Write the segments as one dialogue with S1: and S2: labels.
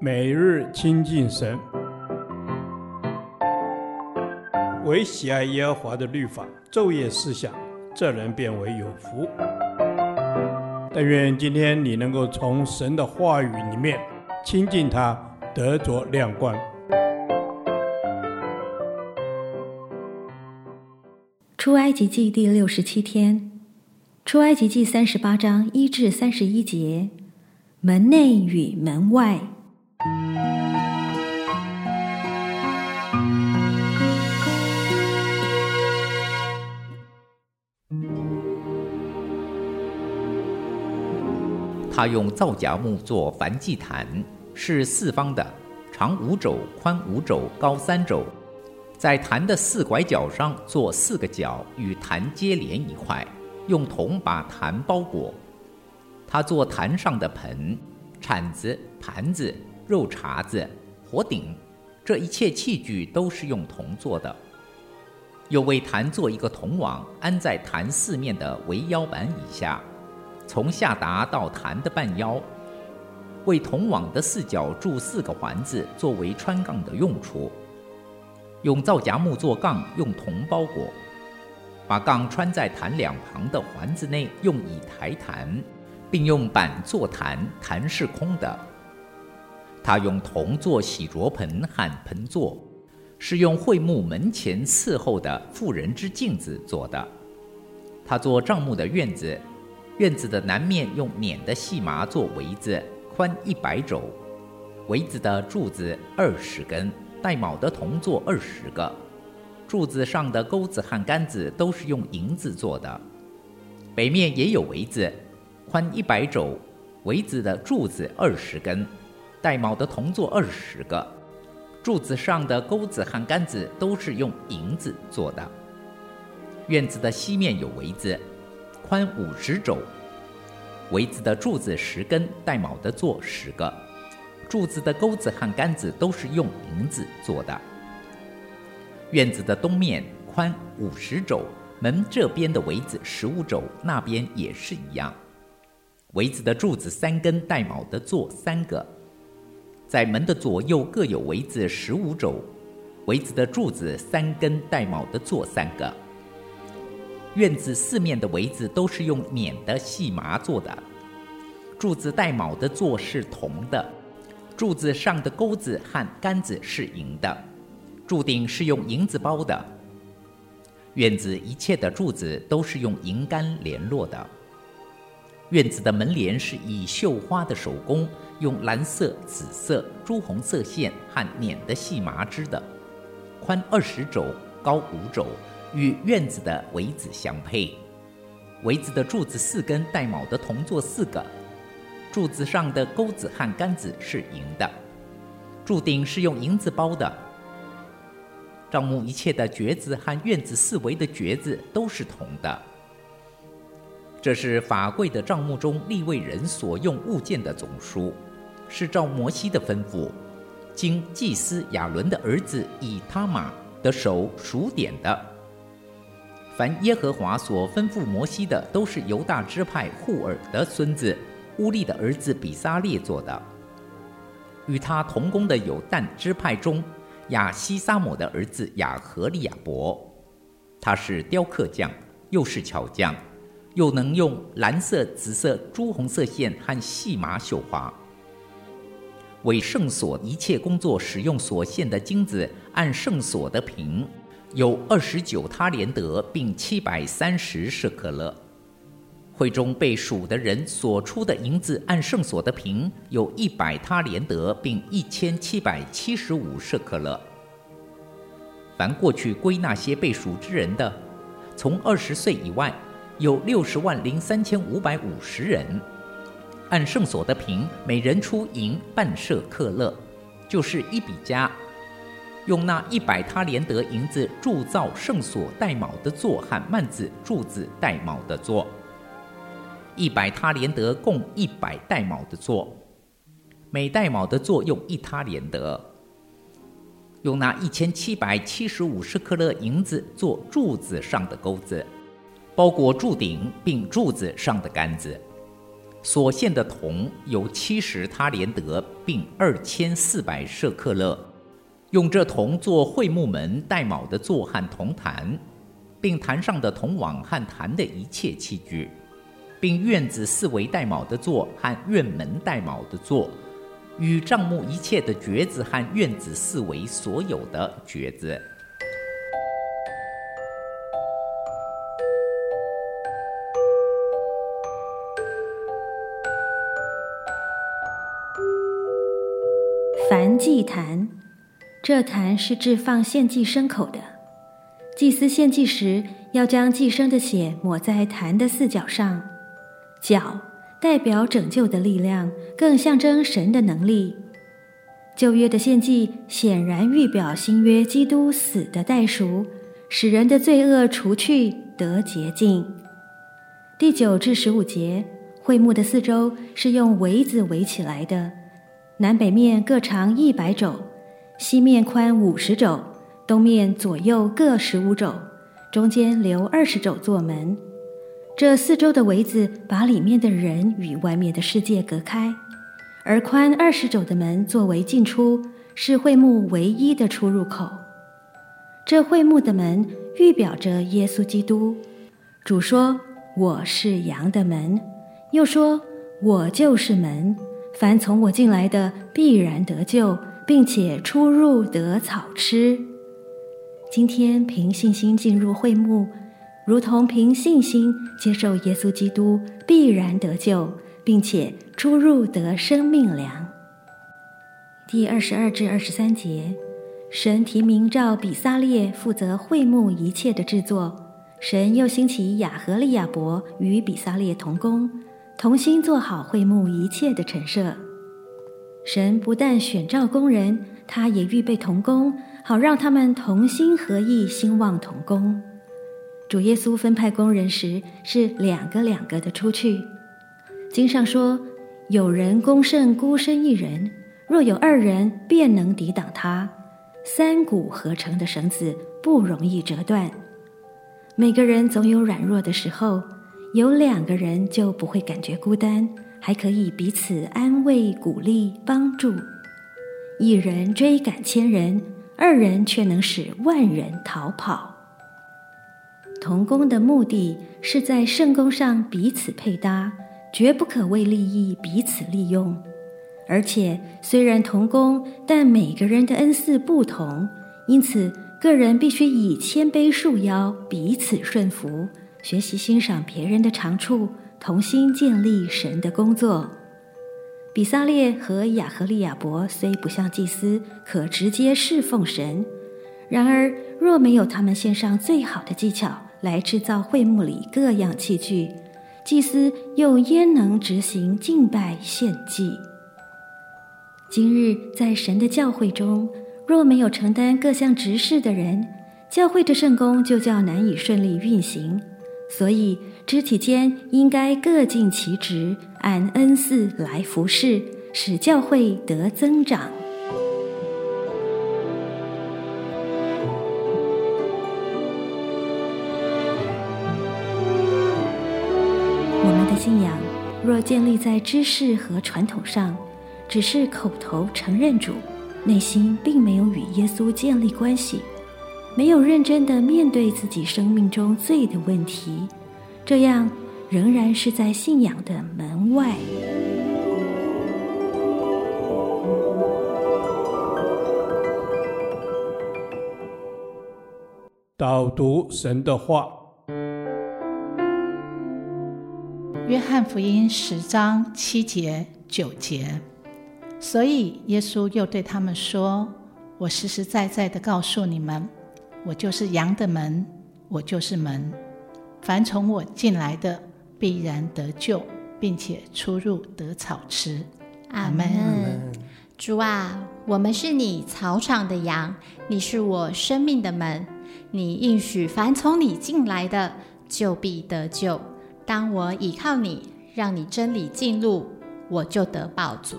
S1: 每日亲近神，唯喜爱耶和华的律法，昼夜思想，这人便为有福。但愿今天你能够从神的话语里面亲近他，得着亮光。
S2: 出埃及记第六十七天，出埃及记三十八章一至三十一节，门内与门外。
S3: 他用皂荚木做燔祭坛，是四方的，长五肘，宽五肘，高三肘。在坛的四拐角上做四个角，与坛接连一块，用铜把坛包裹。他做坛上的盆、铲子、盘子、肉碴子、火鼎，这一切器具都是用铜做的。又为坛做一个铜网，安在坛四面的围腰板以下。从下达到坛的半腰，为铜网的四角铸四个环子，作为穿杠的用处。用皂荚木做杠，用铜包裹，把杠穿在坛两旁的环子内，用以抬坛，并用板做坛，坛是空的。他用铜做洗濯盆和盆座，是用桧木门前伺候的妇人之镜子做的。他做帐幕的院子。院子的南面用捻的细麻做围子，宽一百肘；围子的柱子二十根，带卯的铜座二十个。柱子上的钩子和杆子都是用银子做的。北面也有围子，宽一百肘；围子的柱子二十根，带卯的铜座二十个。柱子上的钩子和杆子都是用银子做的。院子的西面有围子。宽五十肘，围子的柱子十根，带铆的座十个，柱子的钩子和杆子都是用银子做的。院子的东面宽五十肘，门这边的围子十五肘，那边也是一样。围子的柱子三根，带铆的座三个，在门的左右各有围子十五肘，围子的柱子三根，带铆的座三个。院子四面的围子都是用捻的细麻做的，柱子带铆的座是铜的，柱子上的钩子和杆子是银的，柱顶是用银子包的。院子一切的柱子都是用银杆联络的。院子的门帘是以绣花的手工，用蓝色、紫色、朱红色线和捻的细麻织的，宽二十肘，高五肘。与院子的围子相配，围子的柱子四根，带铆的铜座四个，柱子上的钩子和杆子是银的，柱顶是用银子包的。帐幕一切的橛子和院子四围的橛子都是铜的。这是法柜的帐幕中立位人所用物件的总数，是照摩西的吩咐，经祭司亚伦的儿子以他玛的手数点的。凡耶和华所吩咐摩西的，都是犹大支派户珥的孙子乌利的儿子比撒列做的。与他同工的有但支派中亚希撒姆的儿子亚何利亚伯，他是雕刻匠，又是巧匠，又能用蓝色、紫色、朱红色线和细麻绣花。为圣所一切工作使用所献的金子，按圣所的平。有二十九他连得，并七百三十舍克勒。会中被数的人所出的银子，按圣所的平，有一百他连得，并一千七百七十五舍克勒。凡过去归那些被数之人的，从二十岁以外，有六十万零三千五百五十人。按圣所的平，每人出银半舍克勒，就是一比加。用那一百他连得银子铸造圣所带卯的座和幔子柱子带卯的座，一百他连得共一百带铆的座，每带铆的座用一他连得。用那一千七百七十五舍克勒银子做柱子上的钩子，包裹柱顶并柱子上的杆子。所献的铜有七十他连得，并二千四百舍克勒。用这铜做会木门带卯的座和铜坛，并坛上的铜网和坛的一切器具，并院子四围带卯的座和院门带卯的座，与帐幕一切的橛子和院子四围所有的橛子。
S2: 凡祭坛，这坛是置放献祭牲口的。祭司献祭时，要将祭牲的血抹在坛的四角上。角代表拯救的力量，更象征神的能力。旧约的献祭显然预表新约基督死的代赎，使人的罪恶除去得洁净。第九至十五节，会幕的四周是用围子围起来的。南北面各长一百肘，西面宽五十肘，东面左右各十五肘，中间留二十肘做门。这四周的围子把里面的人与外面的世界隔开，而宽二十肘的门作为进出，是会幕唯一的出入口。这会幕的门预表着耶稣基督。主说：“我是羊的门。”又说：“我就是门。”凡从我进来的，必然得救，并且出入得草吃。今天凭信心进入会幕，如同凭信心接受耶稣基督，必然得救，并且出入得生命粮。第二十二至二十三节，神提名召比撒列负责会幕一切的制作，神又兴起雅和利亚伯与比撒列同工。同心做好会幕一切的陈设。神不但选召工人，他也预备同工，好让他们同心合意，兴旺同工。主耶稣分派工人时，是两个两个的出去。经上说：“有人攻胜孤身一人，若有二人，便能抵挡他。三股合成的绳子不容易折断。”每个人总有软弱的时候。有两个人就不会感觉孤单，还可以彼此安慰、鼓励、帮助。一人追赶千人，二人却能使万人逃跑。同工的目的是在圣工上彼此配搭，绝不可为利益彼此利用。而且虽然同工，但每个人的恩赐不同，因此个人必须以谦卑束腰，彼此顺服。学习欣赏别人的长处，同心建立神的工作。比撒列和亚何利亚伯虽不像祭司可直接侍奉神，然而若没有他们献上最好的技巧来制造会幕里各样器具，祭司又焉能执行敬拜献祭？今日在神的教会中，若没有承担各项职事的人，教会的圣工就较难以顺利运行。所以，肢体间应该各尽其职，按恩赐来服侍，使教会得增长。我们的信仰若建立在知识和传统上，只是口头承认主，内心并没有与耶稣建立关系。没有认真的面对自己生命中罪的问题，这样仍然是在信仰的门外。
S1: 导读神的话，
S4: 约翰福音十章七节九节。所以耶稣又对他们说：“我实实在在的告诉你们。”我就是羊的门，我就是门。凡从我进来的，必然得救，并且出入得草吃。阿门。
S5: 主啊，我们是你草场的羊，你是我生命的门。你应许凡从你进来的，就必得救。当我倚靠你，让你真理进入，我就得饱足。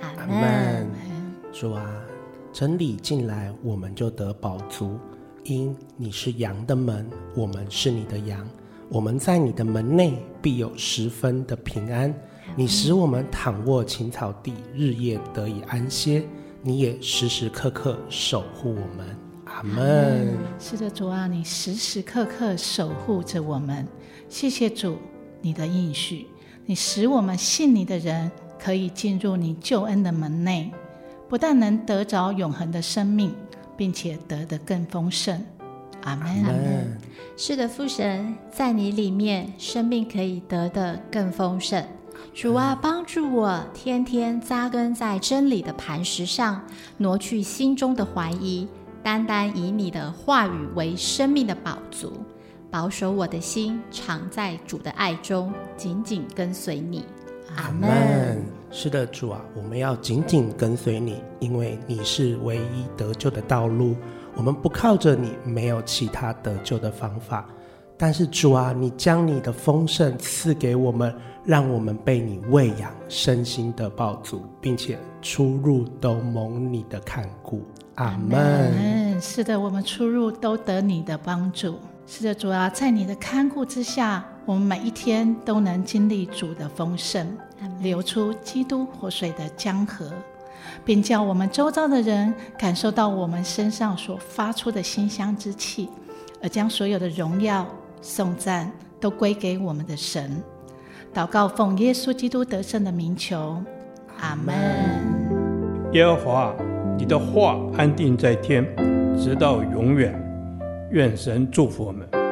S5: 阿门。
S6: 主啊，真理进来，我们就得饱足。因你是羊的门，我们是你的羊，我们在你的门内必有十分的平安，你使我们躺卧青草地，日夜得以安歇。你也时时刻刻守护我们。阿门。
S4: 是的，主啊，你时时刻刻守护着我们。谢谢主，你的应许，你使我们信你的人可以进入你救恩的门内，不但能得着永恒的生命，并且得的更丰盛。阿门。阿门。
S5: 是的，父神，在你里面，生命可以得的更丰盛。主啊，帮助我天天扎根在真理的磐石上，挪去心中的怀疑，单单以你的话语为生命的宝足，保守我的心，常在主的爱中，紧紧跟随你。阿门。
S6: 是的，主啊，我们要紧紧跟随你，因为你是唯一得救的道路。我们不靠着你，没有其他得救的方法。但是主啊，你将你的丰盛赐给我们，让我们被你喂养，身心得饱足，并且出入都蒙你的看顾。阿门。
S4: 是的，我们出入都得你的帮助。是的，主啊，在你的看顾之下，我们每一天都能经历主的丰盛，流出基督活水的江河。并叫我们周遭的人感受到我们身上所发出的馨香之气，而将所有的荣耀、颂赞都归给我们的神。祷告奉耶稣基督得胜的名求，阿门。
S1: 耶和华，你的话安定在天，直到永远。愿神祝福我们。